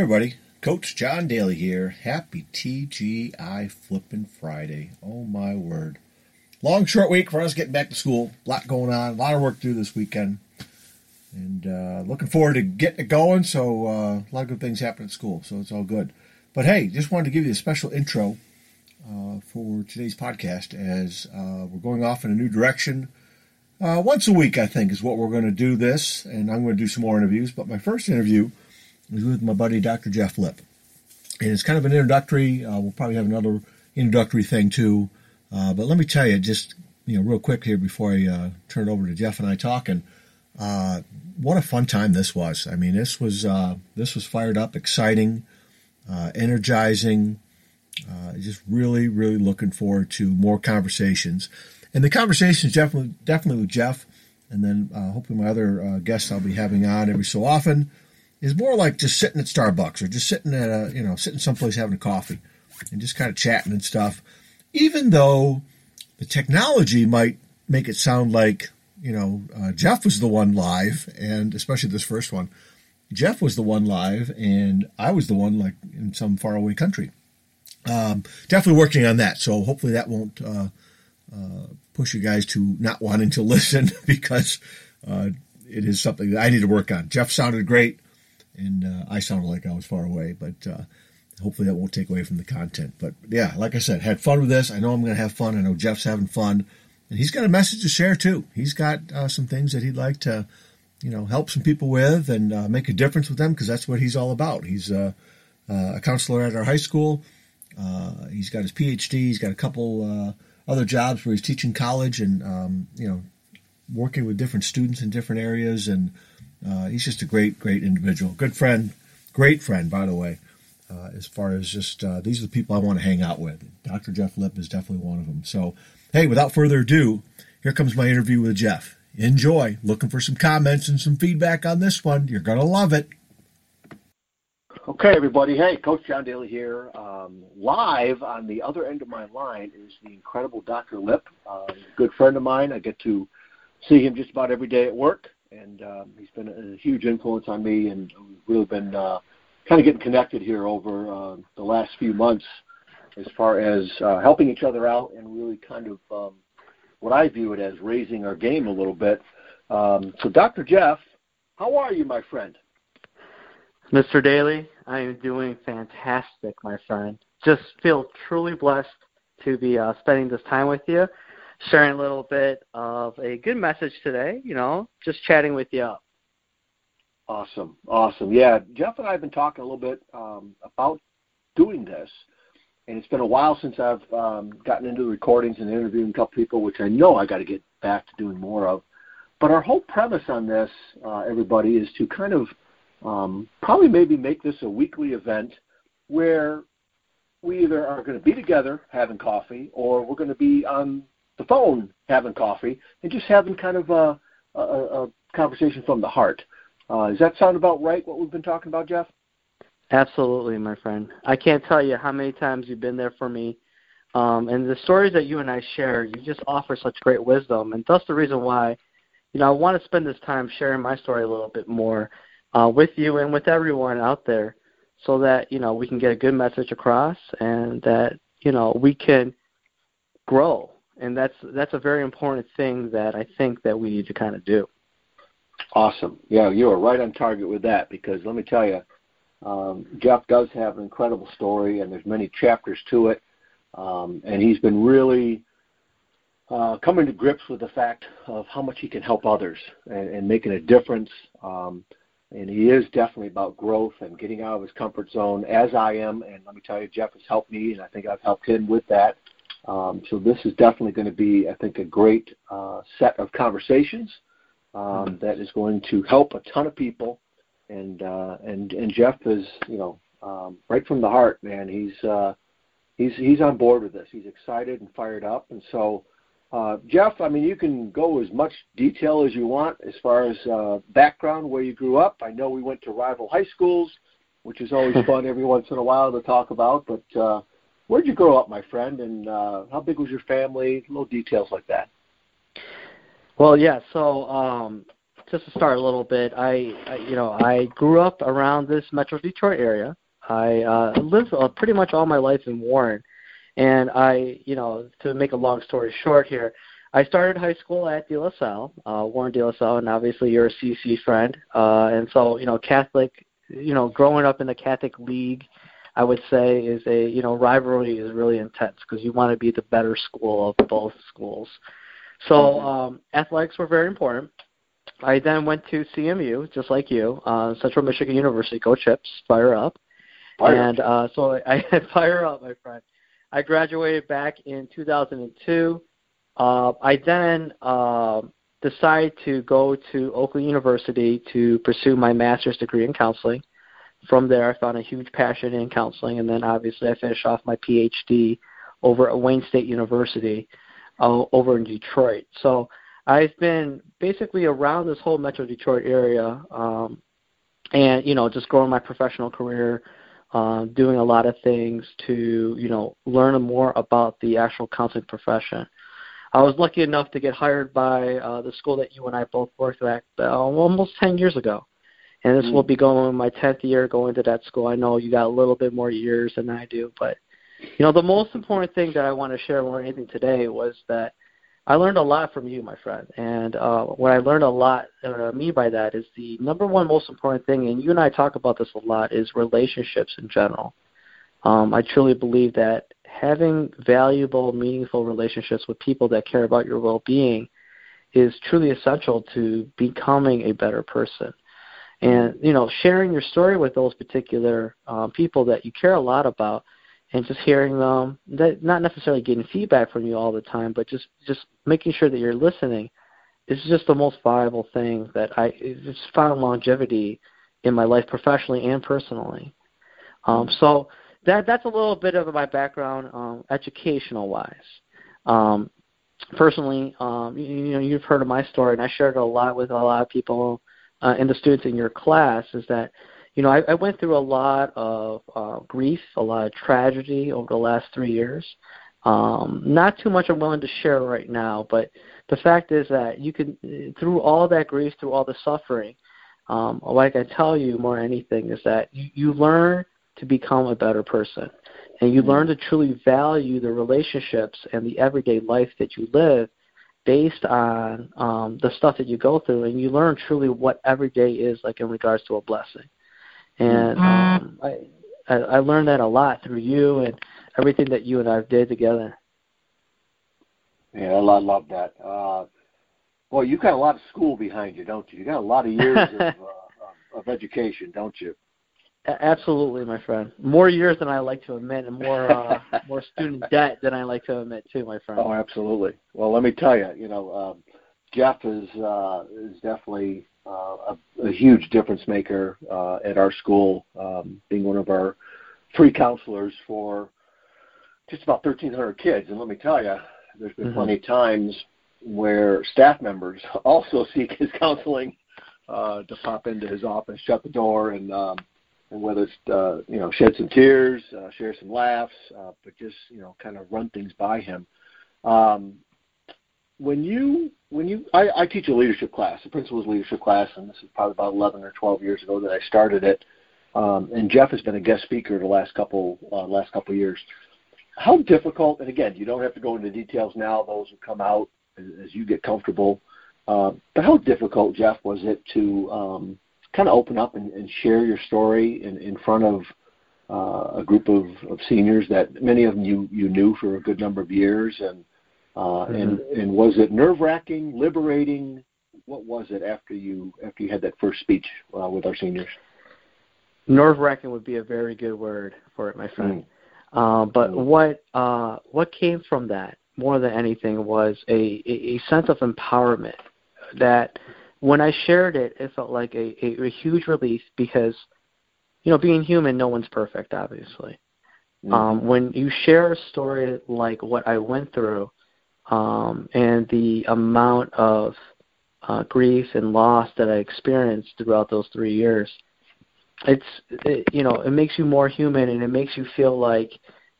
Hey everybody, Coach John Daly here. Happy TGI Flippin' Friday. Oh my word. Long short week for us getting back to school. A lot going on, a lot of work to do this weekend. And uh, looking forward to getting it going. So uh, a lot of good things happen at school, so it's all good. But hey, just wanted to give you a special intro uh, for today's podcast as uh, we're going off in a new direction. Uh, once a week, I think, is what we're going to do this, and I'm going to do some more interviews. But my first interview with my buddy Dr. Jeff Lip. And it's kind of an introductory. Uh, we'll probably have another introductory thing too. Uh, but let me tell you, just you know, real quick here before I uh, turn it over to Jeff and I talking. Uh, what a fun time this was! I mean, this was uh, this was fired up, exciting, uh, energizing. just really, really looking forward to more conversations, and the conversations definitely, definitely with Jeff, and then hopefully my other guests I'll be having on every so often is more like just sitting at Starbucks or just sitting at a you know sitting someplace having a coffee and just kind of chatting and stuff. Even though the technology might make it sound like you know uh, Jeff was the one live, and especially this first one, Jeff was the one live, and I was the one like in some faraway country. Um, definitely working on that, so hopefully that won't uh, uh, push you guys to not wanting to listen because uh, it is something that I need to work on. Jeff sounded great and uh, I sounded like I was far away, but uh, hopefully that won't take away from the content. But yeah, like I said, had fun with this. I know I'm going to have fun. I know Jeff's having fun, and he's got a message to share too. He's got uh, some things that he'd like to, you know, help some people with and uh, make a difference with them because that's what he's all about. He's uh, uh, a counselor at our high school. he's got his PhD. He's got a couple other jobs where he's teaching college and um, you know working with different students in different areas and uh, he's just a great, great individual, good friend, great friend, by the way. Uh, as far as just uh, these are the people I want to hang out with. Dr. Jeff Lip is definitely one of them. So, hey, without further ado, here comes my interview with Jeff. Enjoy. Looking for some comments and some feedback on this one. You're going to love it. Okay, everybody. Hey, Coach John Daly here. Um, live on the other end of my line is the incredible Dr. Lip, um, good friend of mine. I get to see him just about every day at work and um, he's been a, a huge influence on me, and we've really been uh, kind of getting connected here over uh, the last few months as far as uh, helping each other out and really kind of um, what I view it as raising our game a little bit. Um, so, Dr. Jeff, how are you, my friend? Mr. Daly, I am doing fantastic, my friend. Just feel truly blessed to be uh, spending this time with you sharing a little bit of a good message today, you know, just chatting with you. Awesome. Awesome. Yeah, Jeff and I have been talking a little bit um, about doing this. And it's been a while since I've um, gotten into the recordings and interviewing a couple people, which I know I got to get back to doing more of. But our whole premise on this, uh, everybody, is to kind of um, probably maybe make this a weekly event where we either are going to be together having coffee or we're going to be on the phone having coffee and just having kind of a, a, a conversation from the heart. Uh, does that sound about right? What we've been talking about, Jeff? Absolutely, my friend. I can't tell you how many times you've been there for me. Um, and the stories that you and I share, you just offer such great wisdom, and that's the reason why, you know, I want to spend this time sharing my story a little bit more uh, with you and with everyone out there, so that you know we can get a good message across, and that you know we can grow and that's that's a very important thing that I think that we need to kind of do. Awesome. Yeah, you are right on target with that because let me tell you, um, Jeff does have an incredible story, and there's many chapters to it, um, and he's been really uh, coming to grips with the fact of how much he can help others and, and making a difference. Um, and he is definitely about growth and getting out of his comfort zone, as I am. And let me tell you, Jeff has helped me, and I think I've helped him with that. Um, so this is definitely going to be, I think, a great uh, set of conversations um, mm-hmm. that is going to help a ton of people. And uh, and and Jeff is, you know, um, right from the heart, man. He's uh, he's he's on board with this. He's excited and fired up. And so, uh, Jeff, I mean, you can go as much detail as you want as far as uh, background, where you grew up. I know we went to rival high schools, which is always fun every once in a while to talk about. But uh, Where'd you grow up, my friend, and uh, how big was your family? Little details like that. Well, yeah. So, um, just to start a little bit, I, I you know I grew up around this Metro Detroit area. I uh, lived uh, pretty much all my life in Warren, and I you know to make a long story short here, I started high school at De La Salle, uh, Warren De La Salle, and obviously you're a CC friend, uh, and so you know Catholic, you know growing up in the Catholic League. I would say is a you know rivalry is really intense because you want to be the better school of both schools. So um, athletics were very important. I then went to CMU, just like you, uh, Central Michigan University. Go Chips, fire up! Fire. And uh, so I, I fire up, my friend. I graduated back in 2002. Uh, I then uh, decided to go to Oakland University to pursue my master's degree in counseling. From there, I found a huge passion in counseling, and then obviously I finished off my PhD over at Wayne State University uh, over in Detroit. So I've been basically around this whole Metro Detroit area, um, and you know, just growing my professional career, uh, doing a lot of things to you know learn more about the actual counseling profession. I was lucky enough to get hired by uh, the school that you and I both worked at uh, almost 10 years ago. And this mm. will be going my 10th year going to that school. I know you got a little bit more years than I do, but you know, the most important thing that I want to share more than anything today was that I learned a lot from you, my friend. And uh, what I learned a lot, what I mean by that is the number one most important thing, and you and I talk about this a lot, is relationships in general. Um, I truly believe that having valuable, meaningful relationships with people that care about your well being is truly essential to becoming a better person. And, you know, sharing your story with those particular um, people that you care a lot about and just hearing them that not necessarily getting feedback from you all the time but just just making sure that you're listening is just the most viable thing that i it's found longevity in my life professionally and personally. Um so that that's a little bit of my background um educational wise. Um personally um you, you know you've heard of my story and i shared it a lot with a lot of people uh, and the students in your class is that you know, I, I went through a lot of uh, grief, a lot of tragedy over the last three years. Um, not too much I'm willing to share right now, but the fact is that you can, through all that grief, through all the suffering, um, what I tell you more than anything is that you, you learn to become a better person, and you learn to truly value the relationships and the everyday life that you live based on um, the stuff that you go through, and you learn truly what every day is like in regards to a blessing and mm-hmm. um, I, I I learned that a lot through you and everything that you and I did together. Yeah, I love that. Uh, well, you got a lot of school behind you, don't you? You got a lot of years of, uh, of education, don't you? Absolutely, my friend. More years than I like to admit, and more uh, more student debt than I like to admit too, my friend. Oh, absolutely. Well, let me tell you, you know, um, Jeff is uh, is definitely uh, a, a huge difference maker uh, at our school, um, being one of our free counselors for just about 1,300 kids. And let me tell you, there's been mm-hmm. plenty of times where staff members also seek his counseling uh, to pop into his office, shut the door, and um, and whether it's uh, you know shed some tears, uh, share some laughs, uh, but just you know kind of run things by him. Um, when you when you I, I teach a leadership class, a principal's leadership class, and this is probably about 11 or 12 years ago that I started it. Um, and Jeff has been a guest speaker the last couple uh, last couple years. How difficult? And again, you don't have to go into details now; those will come out as, as you get comfortable. Uh, but how difficult, Jeff, was it to um, kind of open up and, and share your story in, in front of uh, a group of, of seniors that many of them you, you knew for a good number of years and uh, mm-hmm. And and was it nerve wracking, liberating? What was it after you after you had that first speech uh, with our seniors? Nerve wracking would be a very good word for it, my friend. Mm. Uh, but mm. what uh, what came from that more than anything was a, a, a sense of empowerment that when I shared it, it felt like a, a, a huge relief because, you know, being human, no one's perfect, obviously. Mm-hmm. Um, when you share a story like what I went through, um, and the amount of uh, grief and loss that I experienced throughout those three years, it's it, you know it makes you more human and it makes you feel like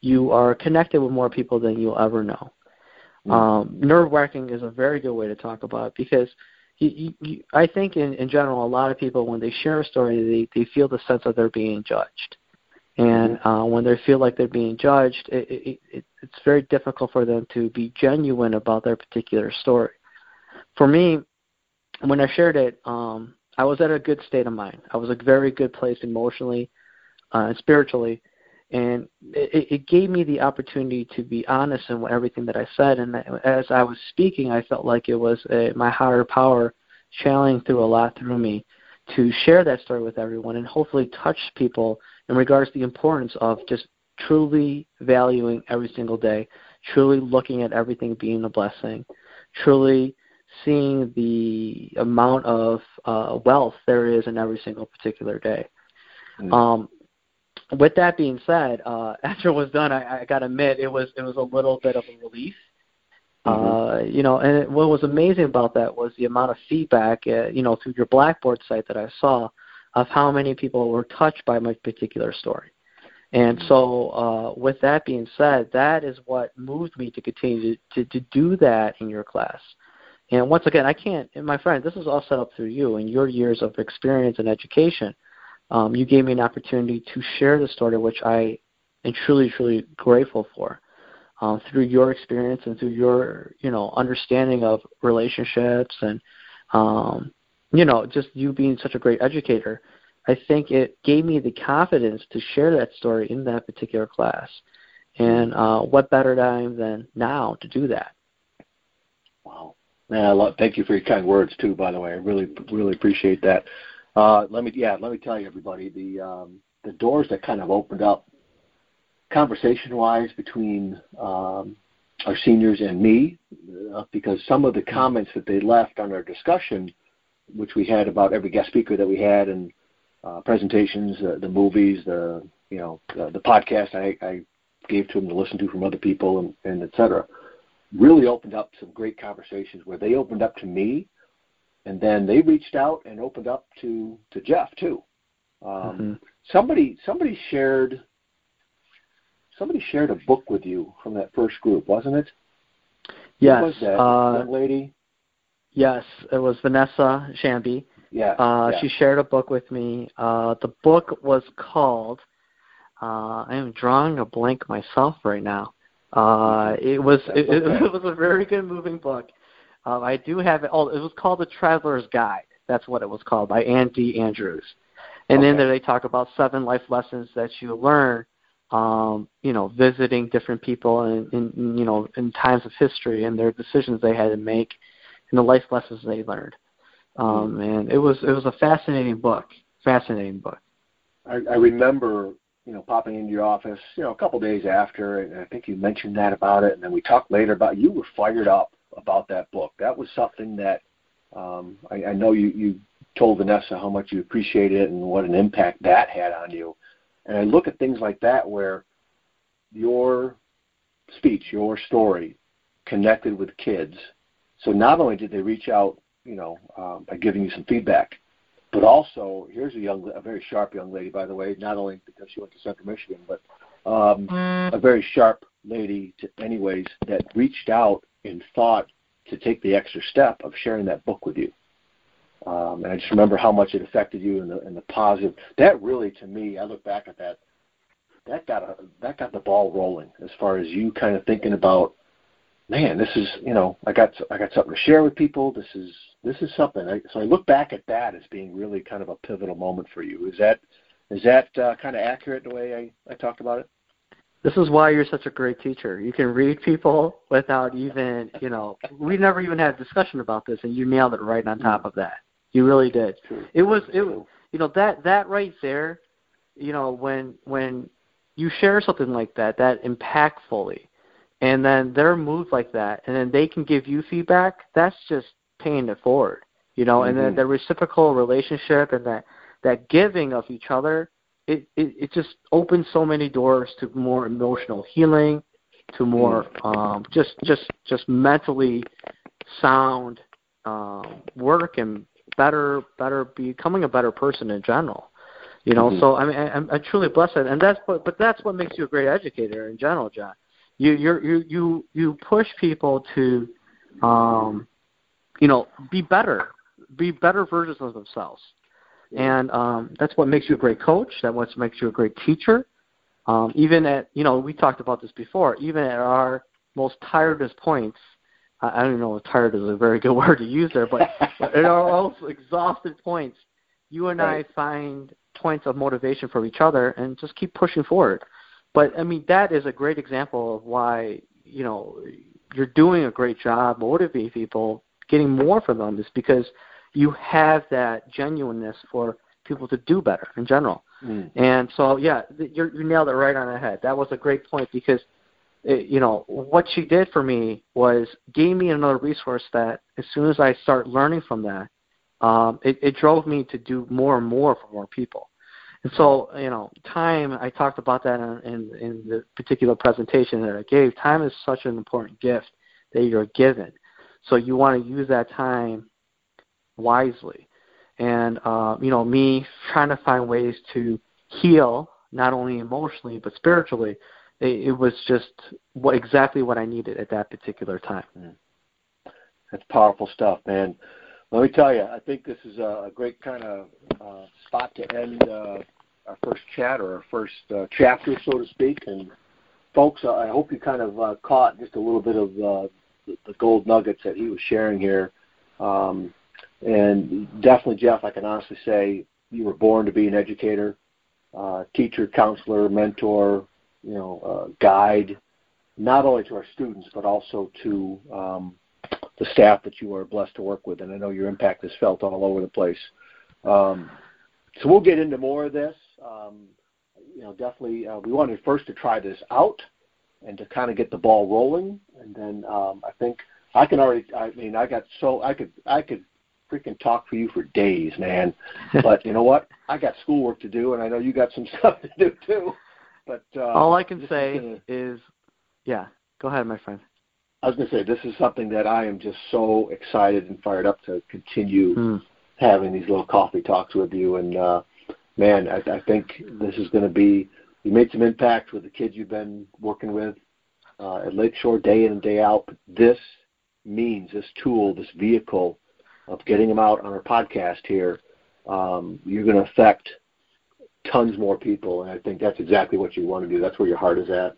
you are connected with more people than you'll ever know. Mm. Um, nerve wracking is a very good way to talk about it because you, you, I think in, in general, a lot of people when they share a story, they they feel the sense that they're being judged, and Mm-hmm. uh, when they feel like they're being judged, it, it, it, it's very difficult for them to be genuine about their particular story. For me, when I shared it, um, I was at a good state of mind. I was a very good place emotionally uh, and spiritually, and it, it gave me the opportunity to be honest in everything that I said. And as I was speaking, I felt like it was a, my higher power channeling through a lot through me to share that story with everyone and hopefully touch people in regards to the importance of just truly valuing every single day, truly looking at everything being a blessing, truly seeing the amount of uh, wealth there is in every single particular day. Mm. Um, with that being said, uh, after it was done, I, I got to admit it was it was a little bit of a relief. Uh, you know, and it, what was amazing about that was the amount of feedback, uh, you know, through your Blackboard site that I saw, of how many people were touched by my particular story. And so, uh, with that being said, that is what moved me to continue to, to, to do that in your class. And once again, I can't, and my friend, this is all set up through you and your years of experience and education. Um, you gave me an opportunity to share the story, which I am truly, truly grateful for. Um, through your experience and through your, you know, understanding of relationships and, um, you know, just you being such a great educator, I think it gave me the confidence to share that story in that particular class. And uh, what better time than now to do that? Wow. Man, I love, thank you for your kind words too. By the way, I really, really appreciate that. Uh, let me, yeah, let me tell you, everybody, the um, the doors that kind of opened up, conversation-wise, between um, our seniors and me, uh, because some of the comments that they left on our discussion, which we had about every guest speaker that we had, and uh, presentations, uh, the movies, the you know, the, the podcast I, I gave to them to listen to from other people, and, and et cetera really opened up some great conversations where they opened up to me and then they reached out and opened up to to Jeff too. Um, Mm-hmm. Somebody somebody shared somebody shared a book with you from that first group, wasn't it? Yes. Who was that uh, young lady? Yes, it was Vanessa Shamby. Yeah. Uh, yeah. She shared a book with me. Uh, the book was called. Uh, I am drawing a blank myself right now. Uh, it was it, it, okay. it was a very good moving book. Um, I do have it. Oh, it was called The Traveler's Guide. That's what it was called by Andy Andrews. And in there they talk about seven life lessons that you learn. Um, you know, visiting different people in, in, in you know in times of history and their decisions they had to make, and the life lessons they learned. Um, and it was it was a fascinating book. Fascinating book. I, I remember, you know, popping into your office, you know, a couple days after, and I think you mentioned that about it, and then we talked later about you were fired up about that book. That was something that um, I, I know you you told Vanessa how much you appreciated it and what an impact that had on you. And I look at things like that where your speech, your story, connected with kids. So not only did they reach out, you know, um, by giving you some feedback, but also here's a young, a very sharp young lady, by the way. Not only because she went to Central Michigan, but um, a very sharp lady, to, anyways, that reached out and thought to take the extra step of sharing that book with you. Um, and I just remember how much it affected you and the, and the positive. That really, to me, I look back at that. That got a, that got the ball rolling as far as you kind of thinking about, man, this is you know I got I got something to share with people. This is this is something. I, so I look back at that as being really kind of a pivotal moment for you. Is that is that uh, kind of accurate the way I, I talked about it? This is why you're such a great teacher. You can read people without even, you know, we never even had a discussion about this, and you nailed it right on top of that. You really did. It was, it, you know, that that right there, you know, when when you share something like that, that impactfully, and then they're moved like that, and then they can give you feedback. That's just paying it forward, you know, and then Mhm. the reciprocal relationship and that that giving of each other it, it it just opens so many doors to more emotional healing, to more um, just just just mentally sound um, work and better better becoming a better person in general. You know, Mhm. so I mean, I, I'm, I'm truly blessed, and that's what, but that's what makes you a great educator in general, John. You you you you you push people to, um, you know, be better be better versions of themselves. And um, that's what makes you a great coach. That's what makes you a great teacher. Um, even at, you know, we talked about this before, even at our most tiredest points, I, I don't know if tired is a very good word to use there, but at our most exhausted points, you and right. I find points of motivation for each other and just keep pushing forward. But I mean, that is a great example of why, you know, you're doing a great job motivating people, getting more from them is because you have that genuineness for people to do better in general. Mm. And so, yeah, you you nailed it right on the head. That was a great point because, it, you know, what she did for me was gave me another resource that as soon as I start learning from that, um, it, it drove me to do more and more for more people. And so, you know, time, I talked about that in, in, in the particular presentation that I gave. Time is such an important gift that you're given. So you want to use that time wisely. And, uh, you know, me trying to find ways to heal, not only emotionally, but spiritually, it, it was just what, exactly what I needed at that particular time. Mm. That's powerful stuff, man. Let me tell you, I think this is a great kind of uh, spot to end uh, our first chat or our first uh, chapter, so to speak. And folks, I hope you kind of uh, caught just a little bit of uh, the, gold nuggets that he was sharing here. Um, and definitely, Jeff, I can honestly say you were born to be an educator, uh, teacher, counselor, mentor, you know, uh, guide, not only to our students but also to um, the staff that you are blessed to work with, and I know your impact is felt all over the place. Um, so we'll get into more of this. Um, you know, definitely, uh, we wanted first to try this out and to kind of get the ball rolling, and then um, I think I can already. I mean, I got so I could I could freaking talk for you for days, man. but you know what? I got schoolwork to do, and I know you got some stuff to do too. But uh, all I can say is, gonna, is, yeah. Go ahead, my friend. I was going to say this is something that I am just so excited and fired up to continue mm. having these little coffee talks with you. And uh, man, I, I think this is going to be. You made some impact with the kids you've been working with uh, at Lakeshore day in and day out. But this means this tool, this vehicle of getting them out on our podcast here, um, you're going to affect tons more people, and I think that's exactly what you want to do. That's where your heart is at.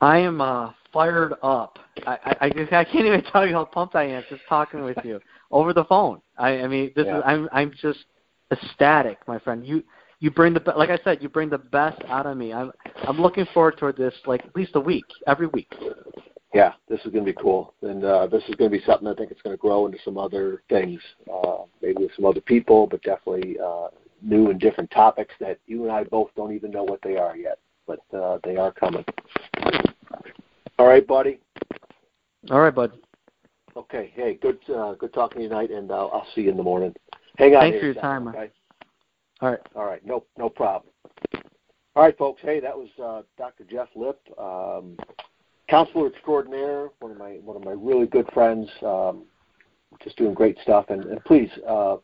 I am uh, fired up. I, I, I just I can't even tell you how pumped I am just talking with you over the phone. I, I mean, this yeah. is I'm I'm just ecstatic, my friend. You you bring the like I said, you bring the best out of me. I'm I'm looking forward toward this like at least a week, every week. Yeah, this is going to be cool, and uh, this is going to be something I think it's going to grow into some other things, uh, maybe with some other people, but definitely uh, new and different topics that you and I both don't even know what they are yet, but uh, they are coming. All right, buddy. All right, bud. Okay. Hey, good uh, good talking to you tonight, and uh, I'll see you in the morning. Hang on. Thanks for your time. Okay? All right. All right. No, no problem. All right, folks. Hey, that was uh, Dr. Jeff Lip, um, counselor extraordinaire, one of my one of my really good friends, um, just doing great stuff. And, and please uh,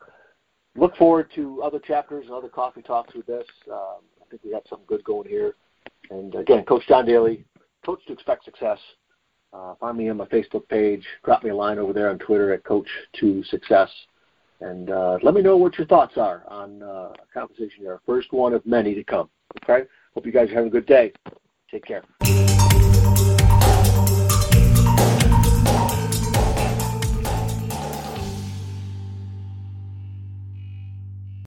look forward to other chapters and other coffee talks with this. Um, I think we got something good going here. And again, Coach John Daly, Coach to Expect Success. Uh, find me on my Facebook page. Drop me a line over there on Twitter at Coach to Success. And uh, let me know what your thoughts are on uh, a conversation here. First one of many to come. Okay? Hope you guys are having a good day. Take care.